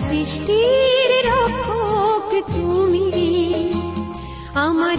সৃষ্টির রক্ষক তুমি। আমার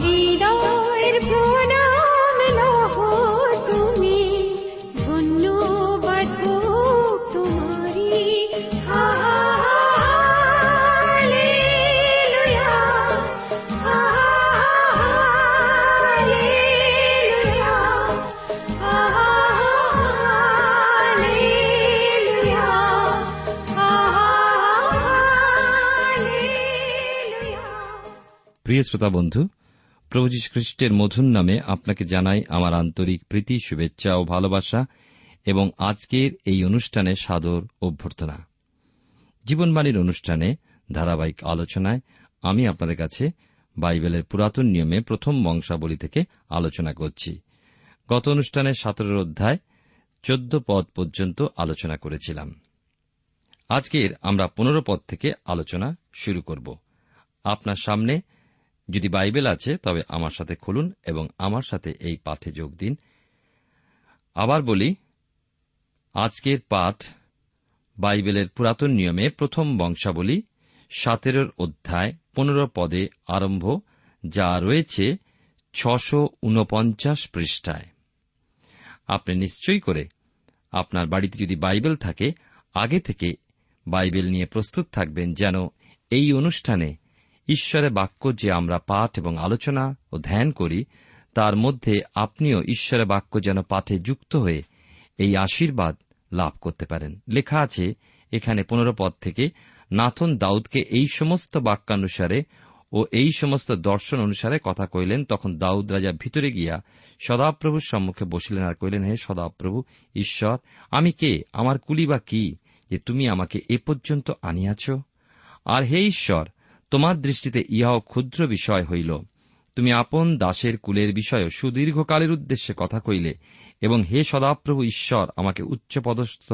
শ্রোতা বন্ধু, প্রভু খ্রিস্টের মধুর নামে আপনাকে জানাই আমার আন্তরিক প্রীতি, শুভেচ্ছা ও ভালোবাসা এবং আজকের এই অনুষ্ঠানে সাদর অভ্যর্থনা। জীবনবাণীর অনুষ্ঠানে ধারাবাহিক আলোচনায় আমি আপনাদের কাছে বাইবেলের পুরাতন নিয়মে প্রথম বংশাবলী থেকে আলোচনা করছি। গত অনুষ্ঠানে সতেরোর অধ্যায় চোদ্দ পদ পর্যন্ত আলোচনা করেছিলাম। আজকের আমরা পনেরো পদ থেকে আলোচনা শুরু করব। আপনার সামনে যদি বাইবেল আছে, তবে আমার সাথে খুলুন এবং আমার সাথে এই পাঠে যোগ দিন। আবার বলি, আজকের পাঠ বাইবেলের পুরাতন নিয়মে প্রথম বংশাবলী সতেরোর অধ্যায় পনেরো পদে আরম্ভ, যা রয়েছে ছশো উনপঞ্চাশ পৃষ্ঠায়। আপনি নিশ্চয়ই করে আপনার বাড়িতে যদি বাইবেল থাকে, আগে থেকে বাইবেল নিয়ে প্রস্তুত থাকবেন যেন এই অনুষ্ঠানে ঈশ্বরের বাক্য যে আমরা পাঠ এবং আলোচনা ও ধ্যান করি, তার মধ্যে আপনিও ঈশ্বরের বাক্য যেন পাঠে যুক্ত হয়ে এই আশীর্বাদ লাভ করতে পারেন। লেখা আছে এখানে পনেরো পদ থেকে, নাথন দাউদকে এই সমস্ত বাক্যানুসারে ও এই সমস্ত দর্শন অনুসারে কথা কইলেন। তখন দাউদ রাজা ভিতরে গিয়া সদাপ্রভুর সম্মুখে বসিলেন আর কইলেন হে সদাপ্রভু, ঈশ্বর, আমি কে? আমার কুলি বা কি? যে তুমি আমাকে এ পর্যন্ত আনিয়াছ? আর হে ঈশ্বর তোমার দৃষ্টিতে ইহাও ক্ষুদ্র বিষয় হইল। তুমি আপন দাসের কুলের বিষয়ে সুদীর্ঘকালের উদ্দেশ্যে কথা কইলে এবং হে সদাপ্রভু ঈশ্বর, আমাকে উচ্চপদস্থ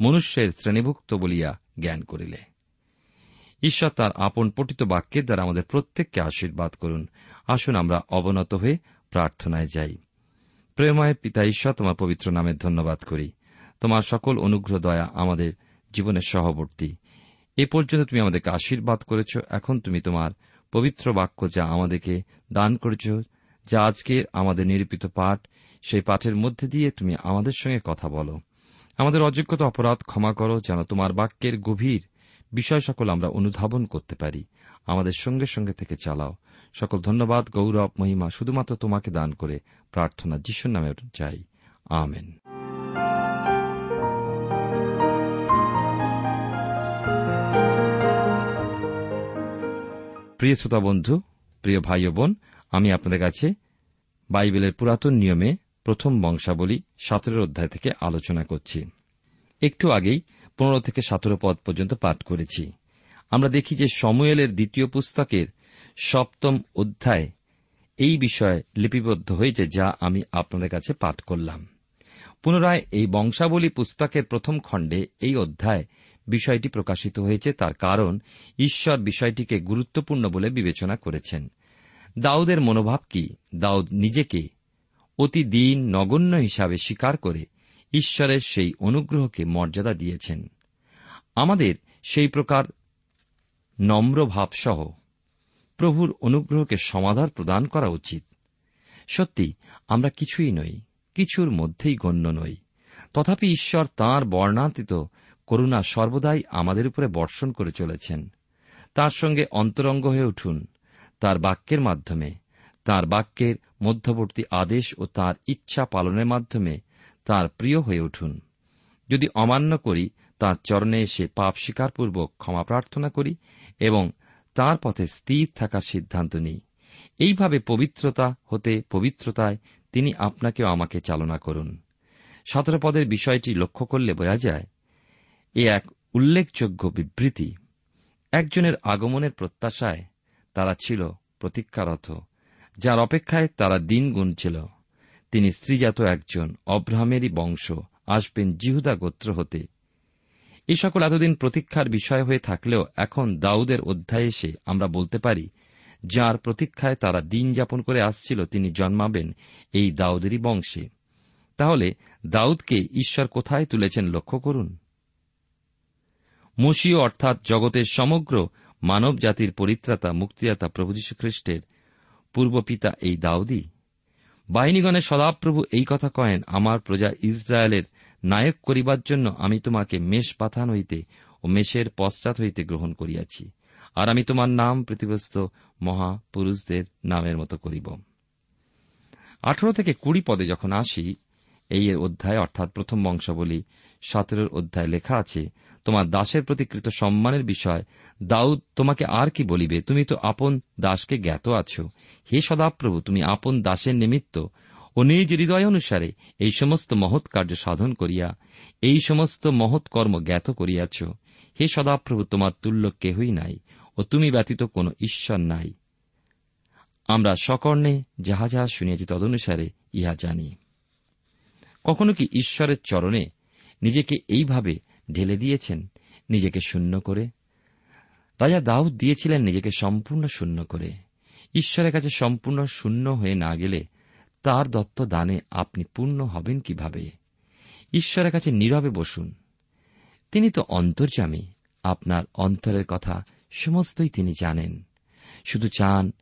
মনুষ্যের শ্রেণীভুক্ত বলিয়া জ্ঞান করিলে। ঈশ্বর তার আপন পঠিত বাক্যের দ্বারা আমাদের প্রত্যেককে আশীর্বাদ করুন। আসুন আমরা অবনত হয়ে প্রার্থনায় যাই। প্রেময় পিতা ঈশ্বর, তোমার পবিত্র নামের ধন্যবাদ করি। তোমার সকল অনুগ্রহ, দয়া আমাদের জীবনের সহবর্তী। এ পর্যন্ত তুমি আমাদেরকে আশীর্বাদ করেছ। এখন তুমি তোমার পবিত্র বাক্য যা আমাদেরকে দান করেছ, যা আজকের আমাদের নিরূপিত পাঠ, সেই পাঠের মধ্যে দিয়ে তুমি আমাদের সঙ্গে কথা বলো। আমাদের অযোগ্যতা অপরাধ ক্ষমা করো, যেন তোমার বাক্যের গভীর বিষয় সকল আমরা অনুধাবন করতে পারি। আমাদের সঙ্গে সঙ্গে থেকে চালাও। সকল ধন্যবাদ, গৌরব, মহিমা শুধুমাত্র তোমাকে দান করে প্রার্থনা, যিশুর নামে চাই আমেন। প্রিয় শ্রোতা বন্ধু, প্রিয় ভাই ও বোন, আমি আপনাদের কাছে বাইবেলের পুরাতন নিয়মে প্রথম বংশাবলী সতেরো অধ্যায় থেকে আলোচনা করছি। একটু আগেই পনেরো থেকে সতেরো পদ পর্যন্ত পাঠ করেছি। আমরা দেখি যে সময়েলের দ্বিতীয় পুস্তকের সপ্তম অধ্যায় এই বিষয়ে লিপিবদ্ধ হয়েছে যা আমি আপনাদের কাছে পাঠ করলাম। পুনরায় এই বংশাবলী পুস্তকের প্রথম খণ্ডে এই অধ্যায় বিষয়টি প্রকাশিত হয়েছে তার কারণ ঈশ্বর বিষয়টিকে গুরুত্বপূর্ণ বলে বিবেচনা করেছেন। দাউদের মনোভাব কি? দাউদ নিজেকে অতি দিন, নগণ্য হিসাবে স্বীকার করে ঈশ্বরের সেই অনুগ্রহকে মর্যাদা দিয়েছেন। আমাদের সেই প্রকার নম্র ভাবসহ প্রভুর অনুগ্রহকে সমাধান প্রদান করা উচিত। সত্যি, আমরা কিছুই নই, কিছুর মধ্যেই গণ্য নই। তথাপি ঈশ্বর তাঁর বর্ণাতীত করুণা সর্বদাই আমাদের উপরে বর্ষণ করে চলেছেন। তার সঙ্গে অন্তরঙ্গ হয়ে উঠুন, তার বাক্যের মাধ্যমে। তার বাক্যের মধ্যবর্তী আদেশ ও তার ইচ্ছা পালনের মাধ্যমে তার প্রিয় হয়ে উঠুন। যদি অমান্য করি, তাঁর চরণে এসে পাপ স্বীকারপূর্বক ক্ষমা প্রার্থনা করি এবং তার পথে স্থির থাকার সিদ্ধান্ত নিই। এইভাবে পবিত্রতা হতে পবিত্রতায় তিনি আপনাকেও আমাকে চালনা করুন। সতেরো পদের বিষয়টি লক্ষ্য করলে বোঝা যায় এ এক উল্লেখযোগ্য বিবৃতি। একজনের আগমনের প্রত্যাশায় তারা ছিল প্রতীক্ষারত, যার অপেক্ষায় তারা দিন গুনছিল। তিনি স্ত্রীজাত একজন অব্রাহামেরই বংশ, আসবেন জিহুদা গোত্র হতে। এ সকল এতদিন প্রতীক্ষার বিষয় হয়ে থাকলেও এখন দাউদের অধ্যায়ে এসে আমরা বলতে পারি, যার প্রতীক্ষায় তারা দিন যাপন করে আসছিল, তিনি জন্মাবেন এই দাউদেরই বংশে। তাহলে দাউদকে ঈশ্বর কোথায় তুলেছেন লক্ষ্য করুন। মসীয় অর্থাৎ জগতের সমগ্র মানব জাতির পরিত্রাতা, মুক্তিদাতা প্রভু যীশু খ্রিস্টের পূর্বপিতা এই দাউদি বাহিনীগণের সদাপ্রভু এই কথা কয়েন আমার প্রজা ইসরায়েলের নায়ক করিবার জন্য আমি তোমাকে মেষ পাথান হইতে ও মেষের পশ্চাৎ হইতে গ্রহণ করিয়াছি। আর আমি তোমার নাম পৃথিবস্থ মহাপুরুষদের নামের মতো করিব। আঠারো থেকে কুড়ি পদে যখন আসি, এই অধ্যায় অর্থাৎ প্রথম বংশাবলী সতেরোর অধ্যায় লেখা আছে, তোমার দাসের প্রতি কৃত সম্মানের বিষয়। দাউদ, তোমাকে আর কি বলিবে? তুমি তো আপন দাসকে জ্ঞাত আছো। হে সদাপ্রভু, তুমি আপন দাসের নিমিত্ত ও নিজ হৃদয় অনুসারে এই সমস্ত মহৎ কার্য সাধন করিয়া, এই সমস্ত মহৎ কর্ম জ্ঞাত করিয়াছ। হে সদাপ্রভু, তোমার তুল্য কেহই নাই ও তুমি ব্যতীত কোন ঈশ্বর নাই। আমরা সকর্ণে যাহা যাহা শুনিয়াছি, তদনুসারে ইহা জানি। কখনো কি ঈশ্বরের চরণে নিজেকে এইভাবে ঢেলে দিয়েছেন, নিজেকে শূন্য করে। রাজা দাউদ দিয়েছিলেন নিজেকে সম্পূর্ণ শূন্য করে। ঈশ্বরের কাছে সম্পূর্ণ শূন্য হয়ে না গেলে তার দত্ত দানে আপনি পূর্ণ হবেন কীভাবে? ঈশ্বরের কাছে নীরবে বসুন। তিনি তো অন্তর্জামী আপনার অন্তরের কথা সমস্তই তিনি জানেন। শুধু চান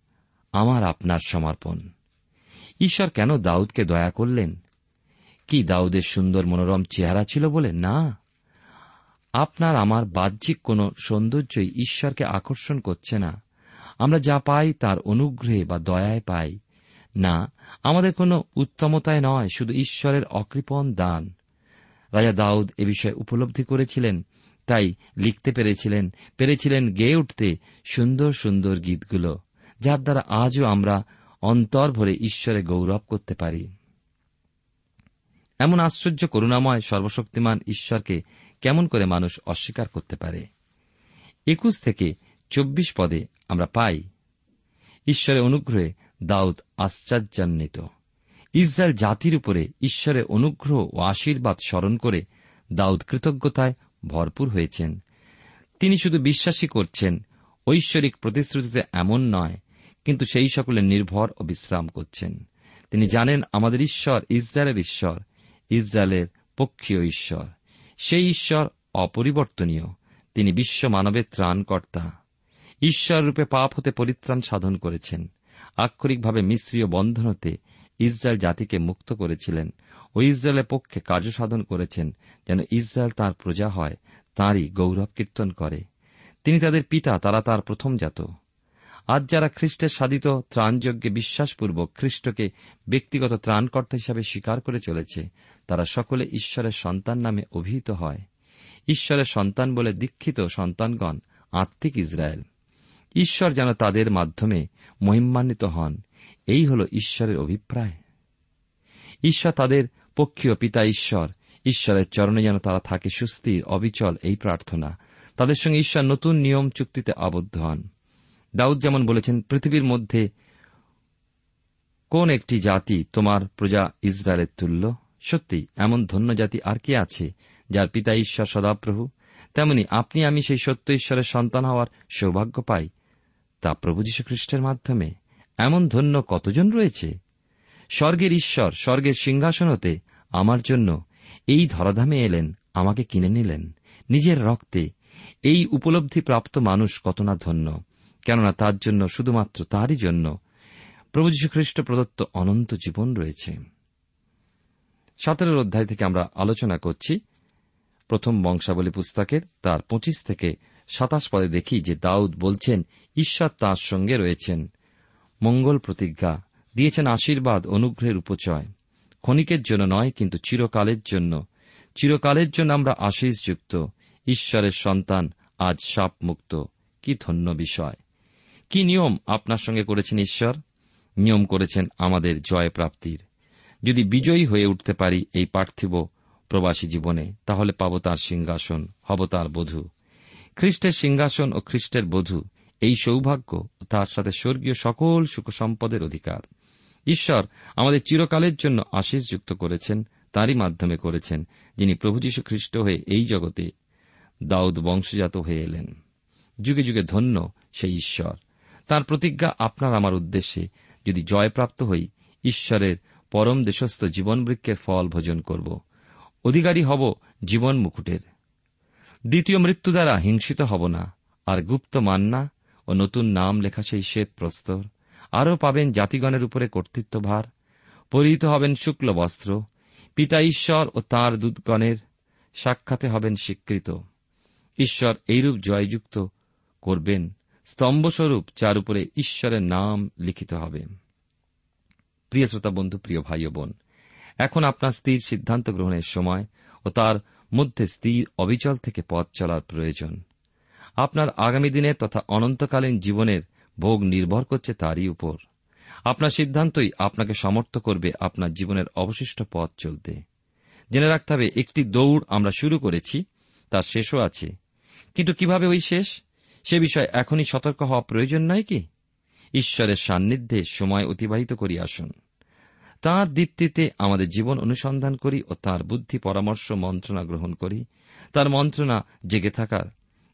আমার আপনার সমর্পণ। ঈশ্বর কেন দাউদকে দয়া করলেন? কি দাউদের সুন্দর মনোরম চেহারা ছিল বলে? না। আপনার আমার বাহ্যিক কোন সৌন্দর্যই ঈশ্বরকে আকর্ষণ করছে না। আমরা যা পাই তার অনুগ্রহে বা দয়ায় পাই। না, আমাদের কোনো উত্তমতায় নয়, শুধু ঈশ্বরের অকৃপণ দান। রাজা দাউদ এ বিষয়ে উপলব্ধি করেছিলেন, তাই লিখতে পেরেছিলেন পেরেছিলেন গেয়ে উঠতে সুন্দর সুন্দর গীতগুলো, যার দ্বারা আজও আমরা অন্তর ভরে ঈশ্বরে গৌরব করতে পারি। এমন আশ্চর্য করুণাময় সর্বশক্তিমান ঈশ্বরকে কেমন করে মানুষ অস্বীকার করতে পারে? একুশ থেকে চব্বিশ পদে আমরা পাই। ঈশ্বরের অনুগ্রহে দাউদ আশ্চর্যান্বিত। ইসরায়েল জাতির উপরে ঈশ্বরের অনুগ্রহ ও আশীর্বাদ স্মরণ করে দাউদ কৃতজ্ঞতায় ভরপুর হয়েছেন। তিনি শুধু বিশ্বাসী করছেন, ঐশ্বরিক প্রতিশ্রুতিতে এমন নয়, কিন্তু সেই সকলে নির্ভর ও বিশ্রাম করছেন। তিনি জানেন আমাদের ঈশ্বর, ইসরায়েলের ঈশ্বর ইসরায়েলের পক্ষীয় ঈশ্বর। সেই ঈশ্বর অপরিবর্তনীয়। তিনি বিশ্ব মানবের ত্রাণকর্তা। ঈশ্বর রূপে পাপ হতে পরিত্রাণ সাধন করেছেন। আক্ষরিকভাবে মিশ্রীয় বন্ধন হতে ইসরায়েল জাতিকে মুক্ত করেছিলেন ও ইসরায়েলের পক্ষে কার্য সাধন করেছেন যেন ইসরায়েল তার প্রজা হয়, তাঁরই গৌরব কীর্তন করে। তিনি তাদের পিতা, তারা তার প্রথম জাত। আজ যারা খ্রিস্টের সাধিত ত্রাণযজ্ঞে বিশ্বাসপূর্বক খ্রিস্টকে ব্যক্তিগত ত্রাণকর্তা হিসাবে স্বীকার করে চলেছে, তারা সকলে ঈশ্বরের সন্তান নামে অভিহিত হয়। ঈশ্বরের সন্তান বলে দীক্ষিত সন্তানগণ আত্মিক ইসরায়েল। ঈশ্বর যেন তাদের মাধ্যমে মহিমান্বিত হন, এই হল ঈশ্বরের অভিপ্রায়। ঈশ্বর তাদের পক্ষীয় পিতা ঈশ্বর, ঈশ্বরের চরণে যেন তারা থাকে সুস্থির, অবিচল, এই প্রার্থনা। তাদের সঙ্গে ঈশ্বর নতুন নিয়ম চুক্তিতে আবদ্ধ হন। দাউদ যেমন বলেছেন, পৃথিবীর মধ্যে কোন একটি জাতি তোমার প্রজা ইসরায়েলের তুল্য? সত্যি এমন ধন্য জাতি আর কি আছে যার পিতা ঈশ্বর সদাপ্রভু? তেমনি আপনি আমি সেই সত্য ঈশ্বরের সন্তান হওয়ার সৌভাগ্য পাই তা প্রভু যীশু খ্রিস্টের মাধ্যমে। এমন ধন্য কতজন রয়েছে? স্বর্গের ঈশ্বর, স্বর্গের সিংহাসন হতে আমার জন্য এই ধরাধামে এলেন, আমাকে কিনে নিলেন। নিজের রক্তে এই উপলব্ধি প্রাপ্ত মানুষ কত না ধন্য। কেননা তার জন্য, শুধুমাত্র তারই জন্য, প্রভু যীশু খ্রিস্ট প্রদত্ত অনন্ত জীবন রয়েছে। সতেরোর অধ্যায় থেকে আমরা আলোচনা করছি। প্রথম বংশাবলী পুস্তকের, তার পঁচিশ থেকে সাতাশ পদে দেখি যে দাউদ বলছেন, ঈশ্বর তাঁর সঙ্গে রয়েছেন। মঙ্গল প্রতিজ্ঞা, দিয়েছেন আশীর্বাদ, অনুগ্রহের উপচয়। ক্ষণিকের জন্য নয়, কিন্তু চিরকালের জন্য। চিরকালের জন্য আমরা আশীষযুক্ত। ঈশ্বরের সন্তান আজ সাপ মুক্ত কি ধন্য বিষয়। কি নিয়ম আপনার সঙ্গে করেছেন ঈশ্বর? নিয়ম করেছেন আমাদের জয় প্রাপ্তির। যদি বিজয়ী হয়ে উঠতে পারি এই পার্থিব প্রবাসী জীবনে, তাহলে পাব তার সিংহাসন, হব তার বধূ। খ্রিস্টের সিংহাসন ও খ্রিস্টের বধূ, এই সৌভাগ্য তার সাথে স্বর্গীয় সকল সুখ সম্পদের অধিকার। ঈশ্বর আমাদের চিরকালের জন্য আশীষ যুক্ত করেছেন, তারই মাধ্যমে করেছেন, যিনি প্রভু যীশু খ্রিস্ট হয়ে এই জগতে দাউদ বংশজাত হয়ে এলেন। যুগে যুগে ধন্য সেই ঈশ্বর। তার প্রতিজ্ঞা আপনার আমার উদ্দেশ্যে। যদি জয়প্রাপ্ত হই, ঈশ্বরের পরম দেশস্থ জীবনবৃক্ষের ফল ভোজন করব। অধিকারী হব জীবন মুকুটের। দ্বিতীয় মৃত্যু দ্বারা হিংসিত হব না, আর গুপ্ত মান্না ও নতুন নাম লেখা সেই শ্বেত প্রস্তর। আরও পাবেন জাতিগণের উপরে কর্তৃত্বভার। পরিহিত হবেন শুক্ল বস্ত্র। পিতা ঈশ্বর ও তাঁর দূতগণের সাক্ষাতে হবেন স্বীকৃত। ঈশ্বর এইরূপ জয়যুক্ত করবেন স্তম্ভস্বরূপ, যার উপরে ঈশ্বরের নাম লিখিত হবে। প্রিয় শ্রোতা বন্ধু, প্রিয় ভাই বোন, এখন আপনার স্থির সিদ্ধান্ত গ্রহণের সময় ও তার মধ্যে স্থির অবিচল থেকে পথ চলার প্রয়োজন। আপনার আগামী দিনে তথা অনন্তকালীন জীবনের ভোগ নির্ভর করছে তারই উপর। আপনার সিদ্ধান্তই আপনাকে সমর্থ করবে আপনার জীবনের অবশিষ্ট পথ চলতে। জেনে রাখতে হবে, একটি দৌড় আমরা শুরু করেছি, তার শেষও আছে। কিন্তু কীভাবে ওই শেষ? সে বিষয়ে এখনই সতর্ক হওয়া প্রয়োজন নয় কি? ঈশ্বরের সান্নিধ্যে সময় অতিবাহিত করি আসুন। তাঁর দীপ্তিতে আমাদের জীবন অনুসন্ধান করি ও তাঁর বুদ্ধি পরামর্শ মন্ত্রণা গ্রহণ করি। তার মন্ত্রণা জেগে থাকার।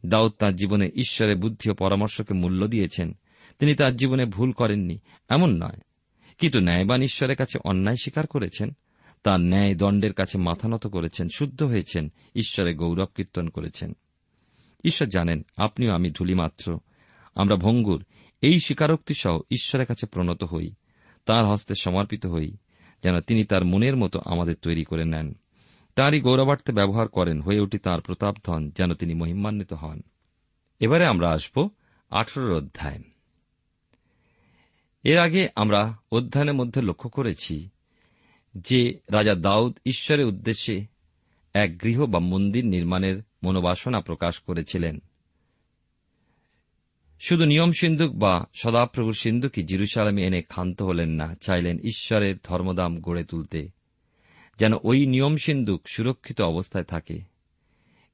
দাউদ তাঁর জীবনে ঈশ্বরের বুদ্ধি ও পরামর্শকে মূল্য দিয়েছেন। তিনি তার জীবনে ভুল করেননি। এমন নয়। কিন্তু ন্যায়বান ঈশ্বরের কাছে অন্যায় স্বীকার করেছেন। তার ন্যায় দণ্ডের কাছে মাথা নত করেছেন, শুদ্ধ হয়েছেন ঈশ্বরে গৌরব কীর্তন করেছেন। ঈশ্বর জানেন, আপনিও আমি ধুলিমাত্র। আমরা ভঙ্গুর, এই স্বীকারোক্তি সহ ঈশ্বরের কাছে প্রণত হই, তার হস্তে সমর্পিত হই, যেন তিনি তার মনের মতো আমাদের তৈরি করে নেন। তাঁরই গৌরবার্থে ব্যবহার করেন হয়ে উঠি তাঁর প্রতাপ ধন যেন তিনি মহিমান্বিত হন। এবারে আমরা আসব আঠেরোর অধ্যায়। এর আগে আমরা অধ্যয়নের মধ্যে লক্ষ্য করেছি যে রাজা দাউদ ঈশ্বরের উদ্দেশ্যে এক গৃহ বা মন্দির নির্মাণের মনোবাসনা প্রকাশ করেছিলেন। শুধু নিয়ম সিন্ধুক বা সদাপ্রভুর সিন্ধুকই জিরুসালামে এনে ক্ষান্ত হলেন না, চাইলেন ঈশ্বরের ধর্মদাম গড়ে তুলতে, যেন ওই নিয়ম সিন্ধুক সুরক্ষিত অবস্থায় থাকে।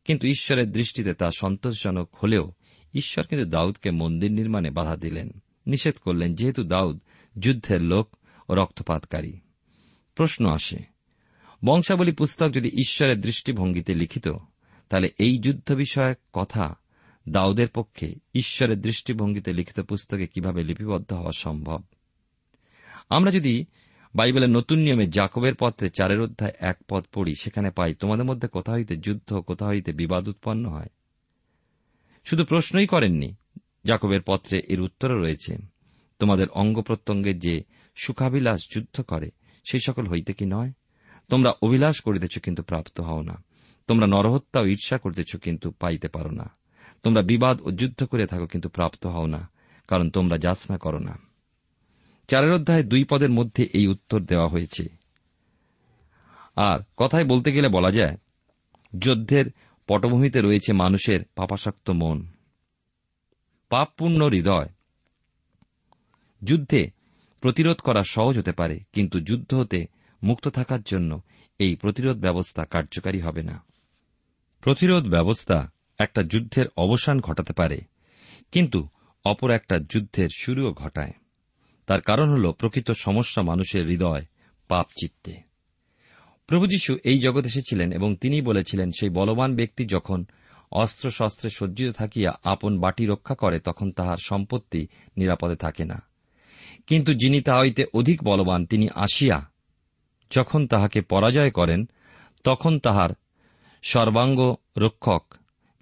কিন্তু ঈশ্বরের দৃষ্টিতে তা সন্তোষজনক হলেও ঈশ্বর কিন্তু দাউদকে মন্দির নির্মাণে বাধা দিলেন। নিষেধ করলেন, যেহেতু দাউদ যুদ্ধের লোক ও রক্তপাতকারী। প্রশ্ন আসে বংশাবলী পুস্তক যদি ঈশ্বরের দৃষ্টিভঙ্গিতে লিখিত, তাহলে এই যুদ্ধ বিষয়ক কথা দাউদের পক্ষে ঈশ্বরের দৃষ্টিভঙ্গিতে লিখিত পুস্তকে কীভাবে লিপিবদ্ধ হওয়া সম্ভব? আমরা যদি বাইবেলের নতুন নিয়মে জাকবের পত্রে চারের অধ্যায় এক পদ পড়ি, সেখানে পাই, তোমাদের মধ্যে কোথা হইতে যুদ্ধ, কোথা হইতে বিবাদ উৎপন্ন হয়? শুধু প্রশ্নই করেননি, জাকবের পত্রে এর উত্তরও রয়েছে। তোমাদের অঙ্গ প্রত্যঙ্গের যে সুখাবিলাস যুদ্ধ করে সেই সকল হইতে কি নয়? তোমরা অভিলাষ করিতেছ কিন্তু প্রাপ্ত হও না। তোমরা নরহত্যা ও ঈর্ষা করিতেছ কিন্তু পাইতে পারো না। তোমরা বিবাদ ও যুদ্ধ করে থাকো কিন্তু প্রাপ্ত হও না, কারণ তোমরা যাচনা করো না। চারের অধ্যায় দুই পদের মধ্যে এই উত্তর দেওয়া হয়েছে। আর কথায় বলতে গেলে বলা যায়, যুদ্ধের পটভূমিতে রয়েছে মানুষের পাপাসক্ত মন। পাপপূর্ণ হৃদয়। যুদ্ধে প্রতিরোধ করা সহজ হতে পারে, কিন্তু যুদ্ধ হতে মুক্ত থাকার জন্য এই প্রতিরোধ ব্যবস্থা কার্যকারী হবে না। প্রতিরোধ ব্যবস্থা একটা যুদ্ধের অবসান ঘটাতে পারে, কিন্তু অপর একটা যুদ্ধের শুরুও ঘটায়। তার কারণ হল প্রকৃত সমস্যা মানুষের হৃদয়, পাপ চিত্তে। প্রভু যীশু এই জগৎ এসেছিলেন এবং তিনি বলেছিলেন, সেই বলবান ব্যক্তি যখন অস্ত্র শস্ত্রে সজ্জিত থাকিয়া আপন বাটি রক্ষা করে, তখন তাহার সম্পত্তি নিরাপদে থাকে না। কিন্তু যিনি তাহা হইতে অধিক বলবান, তিনি আসিয়া যখন তাহাকে পরাজয় করেন, তখন তাহার সর্বাঙ্গ রক্ষক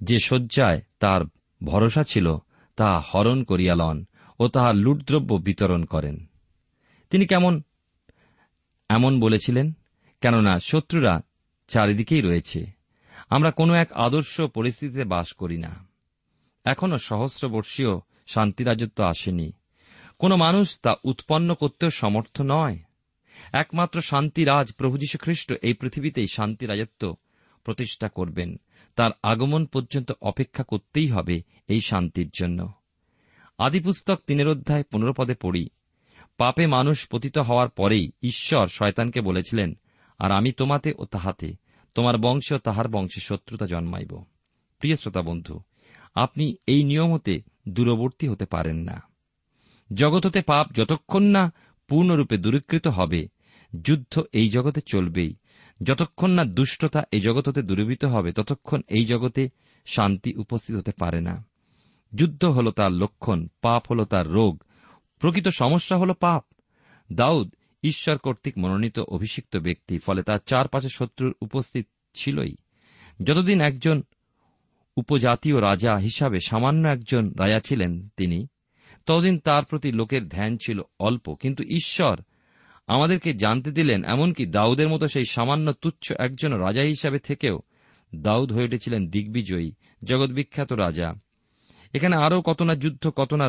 যে শয্যায় তার ভরসা ছিল তাহা হরণ করিয়া লন ও তাহার লুটদ্রব্য বিতরণ করেন। তিনি কেমন? এমন বলেছিলেন, কেননা শত্রুরা চারিদিকেই রয়েছে। আমরা কোনো এক আদর্শ পরিস্থিতিতে বাস করি না। এখনও সহস্রবর্ষীয় শান্তিরাজত্ব আসেনি। কোন মানুষ তা উৎপন্ন করতেও সমর্থ নয়। একমাত্র শান্তিরাজ প্রভু যীশু খ্রিস্ট এই পৃথিবীতেই শান্তি রাজত্ব প্রতিষ্ঠা করবেন। তার আগমন পর্যন্ত অপেক্ষা করতেই হবে এই শান্তির জন্য। আদিপুস্তক তিনের অধ্যায় পনেরো পদে পড়ি, পাপে মানুষ পতিত হওয়ার পরেই ঈশ্বর শয়তানকে বলেছিলেন, আর আমি তোমাতে ও তাহাতে, তোমার বংশে ও তাহার বংশে শত্রুতা জন্মাইব। প্রিয় শ্রোতা বন্ধু, আপনি এই নিয়ম হতে দূরবর্তী হতে পারেন না। জগৎ হতে পাপ যতক্ষণ না পূর্ণরূপে দূরীকৃত হবে যুদ্ধ এই জগতে চলবেই। যতক্ষণ না দুষ্টতা এই জগৎ হতে দূরীভূত হবে, ততক্ষণ এই জগতে শান্তি উপস্থিত হতে পারে না। যুদ্ধ হল তার লক্ষণ, পাপ হল তার রোগ। প্রকৃত সমস্যা হল পাপ। দাউদ ঈশ্বর কর্তৃক মনোনীত অভিষিক্ত ব্যক্তি, ফলে তার চারপাশে শত্রুর উপস্থিত ছিলই। যতদিন একজন উপজাতীয় রাজা হিসাবে সামান্য একজন রাজা ছিলেন তিনি, ততদিন তার প্রতি লোকের ধ্যান ছিল অল্প। কিন্তু ঈশ্বর আমাদেরকে জানতে দিলেন, এমনকি দাউদের মতো সেই সামান্য তুচ্ছ একজন রাজা হিসাবে থেকেও দাউদ হয়ে উঠেছিলেন দিগ্বিজয়ী জগৎবিখ্যাত রাজা। এখানে আরও কত না যুদ্ধ, কত না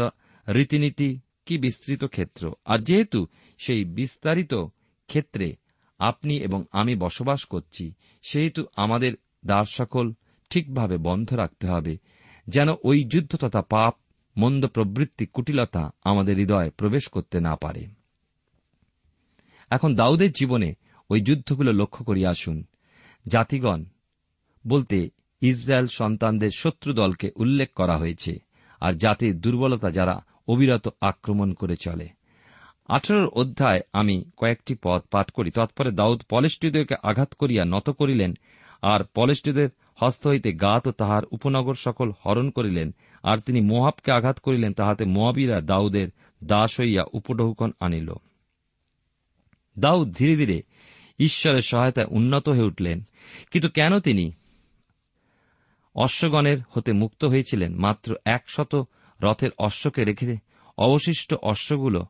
রীতিনীতি, কি বিস্তৃত ক্ষেত্র। আর যেহেতু সেই বিস্তারিত ক্ষেত্রে আপনি এবং আমি বসবাস করছি, সেহেতু আমাদের দ্বার সকল ঠিকভাবে বন্ধ রাখতে হবে, যেন ওই যুদ্ধ তথা পাপ, মন্দ প্রবৃত্তি, কুটিলতা আমাদের হৃদয়ে প্রবেশ করতে না পারে। এখন দাউদের জীবনে ওই যুদ্ধগুলো লক্ষ্য করিয়া আসুন। জাতিগণ বলতে ইসরায়েল সন্তানদের শত্রু দলকে উল্লেখ করা হয়েছে আর জাতির দুর্বলতা যারা অবিরত আক্রমণ করে চলে। আঠারোর অধ্যায় আমি কয়েকটি পদ পাঠ করি। তৎপরে দাউদ পলেষ্টীয়দেরকে আঘাত করিয়া নত করিলেন আর পলেষ্টীয়দের হস্ত হইতে গাত ও তাহার উপনগর সকল হরণ করিলেন আর তিনি মোহাবকে আঘাত করিলেন, তাহাতে মোয়াবিরা দাউদের দাস হইয়া উপডৌকন আনিল। দাউদ ধীরে ধীরে ঈশ্বরের সহায়তায় উন্নত হয়ে উঠলেন। কিন্তু কেন তিনি অশ্বগণের হতে মুক্ত হয়েছিলেন? মাত্র একশত রথের অশ্বকে রেখে অবশিষ্ট অশ্বগুলো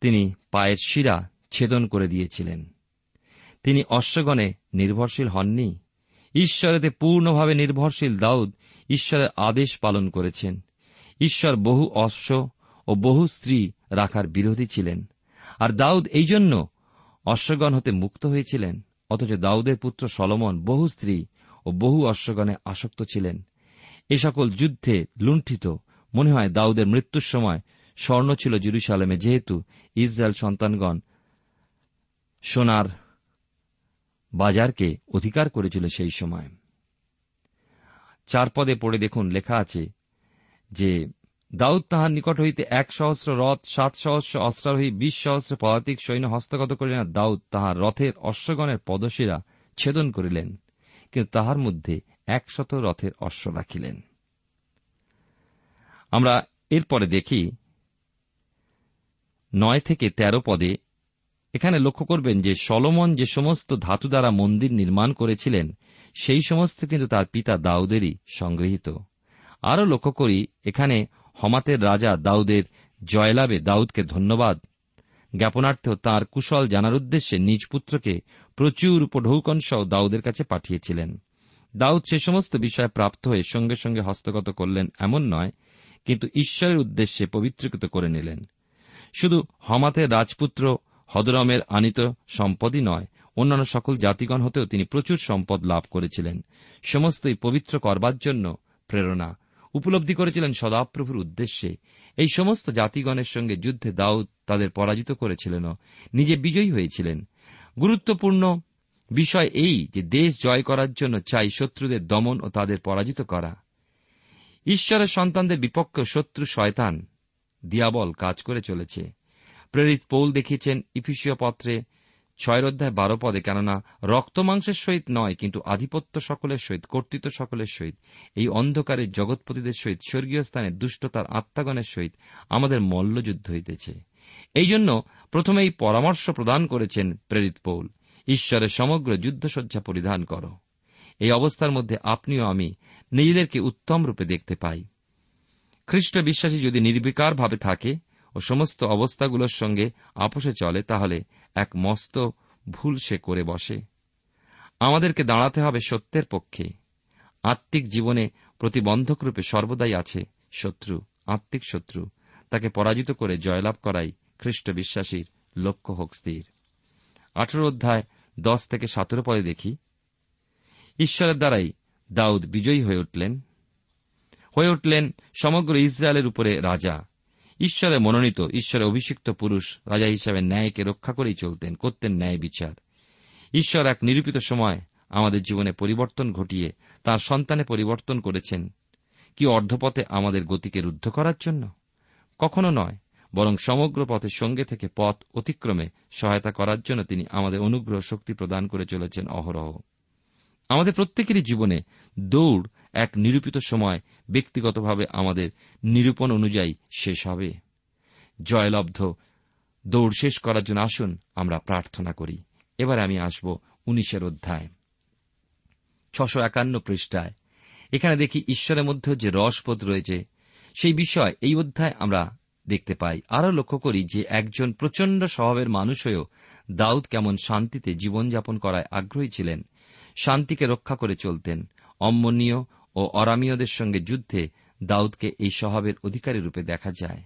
তিনি পায়ের শিরা ছেদন করে দিয়েছিলেন। তিনি অশ্বগণে নির্ভরশীল হননি। ঈশ্বরেতে পূর্ণভাবে নির্ভরশীল দাউদ ঈশ্বরের আদেশ পালন করেছেন। ঈশ্বর বহু অশ্ব ও বহু স্ত্রী রাখার বিরোধী ছিলেন। আর দাউদ এই জন্য অশ্বগণ হতে মুক্ত হয়েছিলেন, অথচ দাউদের পুত্র সলমন বহু স্ত্রী ও বহু অশ্বগণে আসক্ত ছিলেন। এ সকল যুদ্ধে লুণ্ঠিত, মনে হয় দাউদের মৃত্যুর সময় স্বর্ণ ছিল জেরুসালেমে, যেহেতু ইসরায়েল সন্তানগণ সোনার বাজারকে অধিকার করেছিল সেই সময়। চার পদে পড়ে দেখুন লেখা আছে যে দাউদ তাহার নিকট হইতে এক সহস্র রথ, সাত সহস্র অস্ত্রারোহী, বিশ সহস্র পদাতিক সৈন্য হস্তগত করিলেন দাউদ তাহার রথের অশ্বগণের পদশিরা ছেদন করিলেন। কিন্তু তাহার মধ্যে একশত রথের অশ্ব রাখিলেন। আমরা এরপরে দেখি, নয় থেকে তেরো পদে এখানে লক্ষ্য করবেন যে সলমন যে সমস্ত ধাতু দ্বারা মন্দির নির্মাণ করেছিলেন, সেই সমস্ত কিন্তু তার পিতা দাউদেরই সংগৃহীত। আরও লক্ষ্য করি, এখানে হমাতের রাজা দাউদের জয়লাভে দাউদকে ধন্যবাদ। জ্ঞাপনার্থে তাঁর কুশল জানার উদ্দেশ্যে নিজ পুত্রকে প্রচুর উপঢৌকন সহ দাউদের কাছে পাঠিয়েছিলেন। দাউদ সে সমস্ত বিষয়ে প্রাপ্ত হয়ে সঙ্গে সঙ্গে হস্তগত করলেন এমন নয়, কিন্তু ঈশ্বরের উদ্দেশ্যে পবিত্রীকৃত করে নিলেন। শুধু হমাতের রাজপুত্র হদরমের আনিত সম্পদই নয়, অন্যান্য সকল জাতিগণ হতেও তিনি প্রচুর সম্পদ লাভ করেছিলেন। সমস্তই পবিত্র করবার জন্য প্রেরণা। উপলব্ধি করেছিলেন সদাপ্রভুর উদ্দেশ্যে। এই সমস্ত জাতিগণের সঙ্গে যুদ্ধে দাউদ তাদের পরাজিত করেছিলেন নিজে বিজয়ী হয়েছিলেন। গুরুত্বপূর্ণ বিষয় এই যে দেশ জয় করার জন্য চাই শত্রুদের দমন ও তাদের পরাজিত করা। ঈশ্বরের সন্তানদের বিপক্ষে শত্রু শয়তান, দিয়াবল কাজ করে চলেছে। প্রেরিত পৌল দেখিয়েছেন ইফিসীয় পত্রে ছয় অধ্যায় বারো পদে, কেননা রক্ত মাংসের সহিত নয়, কিন্তু আধিপত্য সকলের সহিত, কর্তৃত্ব সকলের সহিত, এই অন্ধকারের জগৎপতিদের সহিত, স্বর্গীয় স্থানে দুষ্টতার আত্মাগণের সহিত আমাদের মল্লযুদ্ধ হইতেছে। এই জন্য প্রথমে এই পরামর্শ প্রদান করেছেন প্রেরিত পৌল, ঈশ্বরের সমগ্র যুদ্ধসজ্জা পরিধান কর। এই অবস্থার মধ্যে আপনিও আমি নিজেদেরকে উত্তম রূপে দেখতে পাই। খ্রিস্ট বিশ্বাসী যদি নির্বিকারভাবে থাকে ও সমস্ত অবস্থাগুলোর সঙ্গে আপোষে চলে, তাহলে এক মস্ত ভুল সে করে বসে। আমাদেরকে দাঁড়াতে হবে সত্যের পক্ষে। আত্মিক জীবনে প্রতিবন্ধক রূপে সর্বদাই আছে শত্রু, আত্মিক শত্রু। তাকে পরাজিত করে জয়লাভ করাই খ্রিস্ট বিশ্বাসীর লক্ষ্য হোক স্থির। আঠেরো অধ্যায় দশ থেকে সতেরো পদে দেখি। ঈশ্বরের দ্বারাই দাউদ বিজয়ী হয়ে উঠলেন। হয়ে উঠলেন সমগ্র ইসরায়েলের উপরে রাজা। ঈশ্বরে মনোনীত, ঈশ্বরে অভিষিক্ত পুরুষ, রাজা হিসাবে ন্যায়কে রক্ষা করেই চলতেন, করতেন ন্যায় বিচার। ঈশ্বর এক নিরূপিত সময় আমাদের জীবনে পরিবর্তন ঘটিয়ে তার সন্তানে পরিবর্তন করেছেন। কি অর্ধপথে আমাদের গতিকে রুদ্ধ করার জন্য? কখনো নয়, বরং সমগ্র পথের সঙ্গে থেকে পথ অতিক্রমে সহায়তা করার জন্য তিনি আমাদের অনুগ্রহ শক্তি প্রদান করে চলেছেন অহরহ। আমাদের প্রত্যেকেরই জীবনে দৌড় এক নিরূপিত সময় ব্যক্তিগতভাবে আমাদের নিরূপণ অনুযায়ী শেষ হবে। জয়লব্ধ, দৌড় শেষ করার জন্য আসুন, আমরা প্রার্থনা করি। এবার আমি আসব উনিশের অধ্যায়। ছশো একান্ন পৃষ্ঠায়। এখানে দেখি ঈশ্বরের মধ্যে যে রসবোধ রয়েছে, সেই বিষয় এই অধ্যায় আমরা দেখতে পাই। আরও লক্ষ্য করি যে একজন প্রচণ্ড স্বভাবের মানুষ হয়েও দাউদ কেমন শান্তিতে জীবনযাপন করায় আগ্রহী ছিলেন, শান্তিকে রক্ষা করে চলতেন। অম্মনীয় ও অরামীয়দের সঙ্গে যুদ্ধে দাউদকে এই স্বভাবের অধিকারী রূপে দেখা যায়।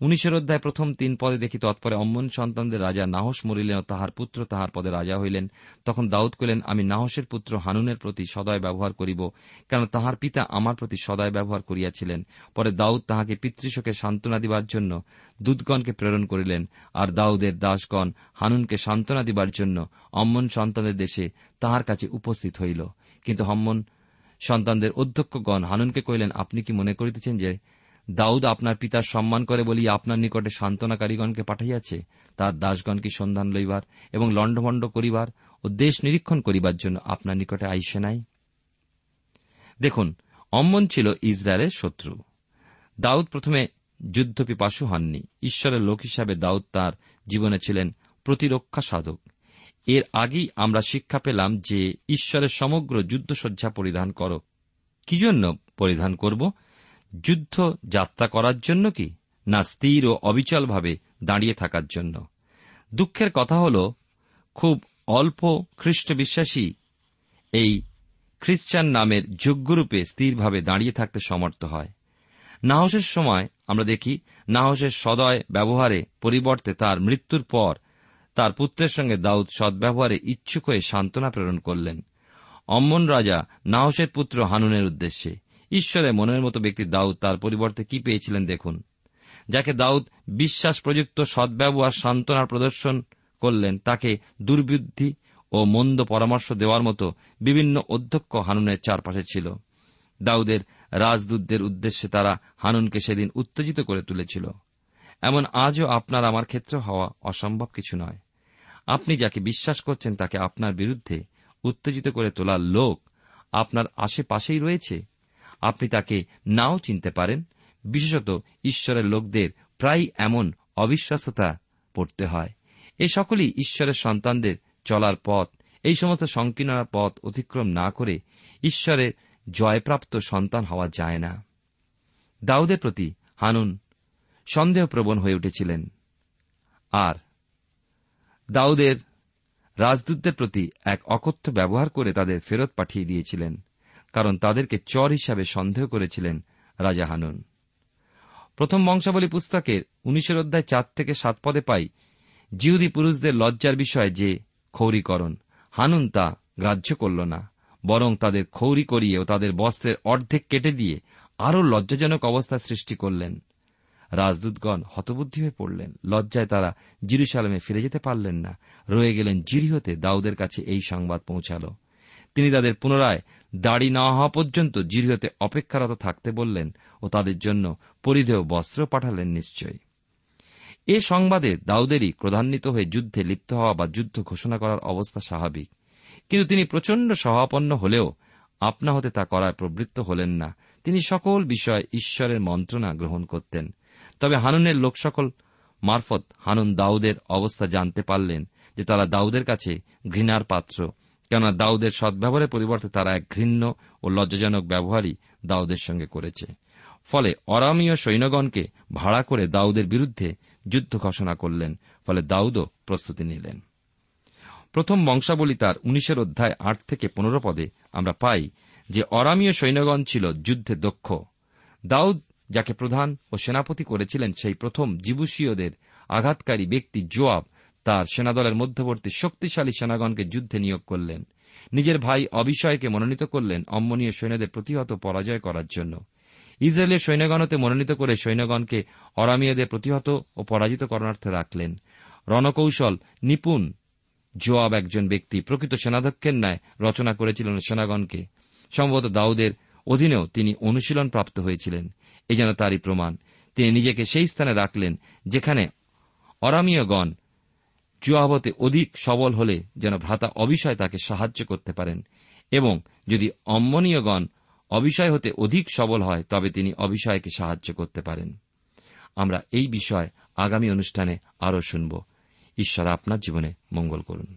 উনিশের অধ্যায় প্রথম তিন পদে দেখি তৎপরে অম্মন সন্তানদের রাজা নাহস মরিলেন ও তাহার পুত্র তাহার পদে রাজা হইলেন। তখন দাউদ কইলেন, আমি নাহসের পুত্র হানুনের প্রতি সদয় ব্যবহার করিব কেন তাহার পিতা আমার প্রতি সদয় ব্যবহার করিয়াছিলেন। পরে দাউদ তাহাকে পিতৃশোকে সান্ত্বনা দিবার জন্য দূতগণকে প্রেরণ করিলেন, আর দাউদের দাসগণ হানুনকে সান্ত্বনা দিবার জন্য অম্মন সন্তানের দেশে তাহার কাছে উপস্থিত হইল। কিন্তু হম্মন সন্তানদের অধ্যক্ষগণ হানুনকে কহিলেন, আপনি কি মনে করিতেছেন যে দাউদ আপনার পিতার সম্মান করে বলিয়া আপনার নিকটে সান্ত্বনাকারীগণকে পাঠাইয়াছে? তার দাসগণকে সন্ধান লইবার এবং লণ্ডভণ্ড করিবার ও দেশ নিরীক্ষণ করিবার জন্য আপনার নিকটে আইসে নাই? দেখুন, অম্মন ছিল ইসরায়েলের শত্রু। দাউদ প্রথমে যুদ্ধপিপাসু হননি। ঈশ্বরের লোক হিসাবে দাউদ তার জীবনে ছিলেন প্রতিরক্ষা সাধক। এর আগেই আমরা শিক্ষা পেলাম যে ঈশ্বরের সমগ্র যুদ্ধসজ্জা পরিধান করো। কি জন্য পরিধান করব? যুদ্ধ যাত্রা করার জন্য কি? না স্থির ও অবিচলভাবে দাঁড়িয়ে থাকার জন্য। দুঃখের কথা হল, খুব অল্প খ্রিস্ট বিশ্বাসী এই খ্রিস্টান নামের যোগ্যরূপে স্থিরভাবে দাঁড়িয়ে থাকতে সমর্থ হয়। নাহসের সময় আমরা দেখি, নাহসের সদয় ব্যবহারে পরিবর্তে তার মৃত্যুর পর তার পুত্রের সঙ্গে দাউদ সদ্ব্যবহারে ইচ্ছুক হয়ে সান্ত্বনা প্রেরণ করলেন। অম্মন রাজা নাহসের পুত্র হানুনের উদ্দেশ্যে। ঈশ্বরের মনের মতো ব্যক্তি দাউদ তার পরিবর্তে কি পেয়েছিলেন দেখুন। যাকে দাউদ বিশ্বাস প্রযুক্ত সদ্ব্যবহার, সান্ত্বনার প্রদর্শন করলেন, তাকে দুর্বুদ্ধি ও মন্দ পরামর্শ দেওয়ার মতো বিভিন্ন অধ্যক্ষ হানুনের চারপাশে ছিল। দাউদের রাজদূতদের উদ্দেশ্যে তারা হানুনকে সেদিন উত্তেজিত করে তুলেছিল। এমন আজও আপনার আমার ক্ষেত্রে হওয়া অসম্ভব কিছু নয়। আপনি যাকে বিশ্বাস করছেন তাকে আপনার বিরুদ্ধে উত্তেজিত করে তোলার লোক আপনার আশেপাশেই রয়েছে। আপনি তাকে নাও চিনতে পারেন। বিশেষত ঈশ্বরের লোকদের প্রায় এমন অবিশ্বাসতা পড়তে হয়। এ সকলই ঈশ্বরের সন্তানদের চলার পথ। এই সমস্ত সংকীর্ণ পথ অতিক্রম না করে ঈশ্বরের জয়প্রাপ্ত সন্তান হওয়া যায় না। দাউদের প্রতি হানুন সন্দেহপ্রবণ হয়ে উঠেছিলেন। আর দাউদের রাজদূতদের প্রতি এক অকথ্য ব্যবহার করে তাদের ফেরত পাঠিয়ে দিয়েছিলেন, কারণ তাদেরকে চর হিসাবে সন্দেহ করেছিলেন রাজা হানুন। প্রথম বংশাবলী পুস্তকের উনিশের অধ্যায় চার থেকে সাত পদে পাই জিহুদি পুরুষদের লজ্জার বিষয় যে ক্ষৌরীকরণ। হানুন তা গ্রাহ্য করল না, বরং তাদের ক্ষৌরি করিয়ে ও তাদের বস্ত্রের অর্ধেক কেটে দিয়ে আরও লজ্জাজনক অবস্থা সৃষ্টি করলেন। রাজদূতগণ হতবুদ্ধি হয়ে পড়লেন। লজ্জায় তারা জিরুসালামে ফিরে যেতে পারলেন না। রয়ে গেলেন জিরিহতে দাউদের কাছে এই সংবাদ পৌঁছাল। তিনি তাদের পুনরায় দাড়ি না হওয়া পর্যন্ত জিরিহতে অপেক্ষারত থাকতে বললেন ও তাদের জন্য পরিধেয় বস্ত্র পাঠালেন নিশ্চয়। এ সংবাদে দাউদেরই ক্রধান্বিত হয়ে যুদ্ধে লিপ্ত হওয়া বা যুদ্ধ ঘোষণা করার অবস্থা স্বাভাবিক। কিন্তু তিনি প্রচণ্ড সহাপন্ন হলেও আপনা হতে তা করায় প্রবৃত্ত হলেন না। তিনি সকল বিষয়ে ঈশ্বরের মন্ত্রণা গ্রহণ করতেন। তবে হানুনের লোকসকল মারফত হানুন দাউদের অবস্থা জানতে পারলেন যে তারা দাউদের কাছে ঘৃণার পাত্র। কেননা দাউদের সদ্ব্যবহারের পরিবর্তে তারা এক ঘৃণ্য ও লজ্জাজনক ব্যবহারই দাউদের সঙ্গে করেছে। ফলে অরামীয় সৈন্যগণকে ভাড়া করে দাউদের বিরুদ্ধে যুদ্ধ ঘোষণা করলেন, ফলে দাউদও প্রস্তুতি নিলেন। প্রথম বংশাবলী তার উনিশের অধ্যায় আট থেকে পনেরো পদে আমরা পাই যে অরামীয় সৈন্যগণ ছিল যুদ্ধে দক্ষ। দাউদ যাকে প্রধান ও সেনাপতি করেছিলেন সেই প্রথম জিবুসীয়দের আঘাতকারী ব্যক্তি জোয়াব তার সেনাদলের মধ্যবর্তী শক্তিশালী সেনাগণকে যুদ্ধে নিয়োগ করলেন। নিজের ভাই অবিষয়কে মনোনীত করলেন অম্মনীয় সৈন্যদের প্রতিহত পরাজয় করার জন্য। ইসরায়েলের সৈন্যগণতে মনোনীত করে সৈন্যগণকে অরামীয়দের প্রতিহত ও পরাজিত করণার্থে রাখলেন। রণকৌশল নিপুণ জোয়াব একজন ব্যক্তি প্রকৃত সেনাধ্যক্ষের ন্যায় রচনা করেছিলেন সেনাগণকে। সম্ভবত দাউদের অধীনেও তিনি অনুশীলন প্রাপ্ত হয়েছিলেন। এই যেন তারই প্রমাণ। তিনি নিজেকে সেই স্থানে রাখলেন যেখানে অরামীয়গণ জুয়াবতে অধিক সবল হলে যেন ভ্রাতা অবিষয় তাকে সাহায্য করতে পারেন এবং যদি অম্মনীয়গণ অবিষয় হতে অধিক সবল হয়, তবে তিনি অবিষয়কে সাহায্য করতে পারেন। আমরা এই বিষয় আগামী অনুষ্ঠানে আরও শুনব। ঈশ্বর আপনার জীবনে মঙ্গল করুন।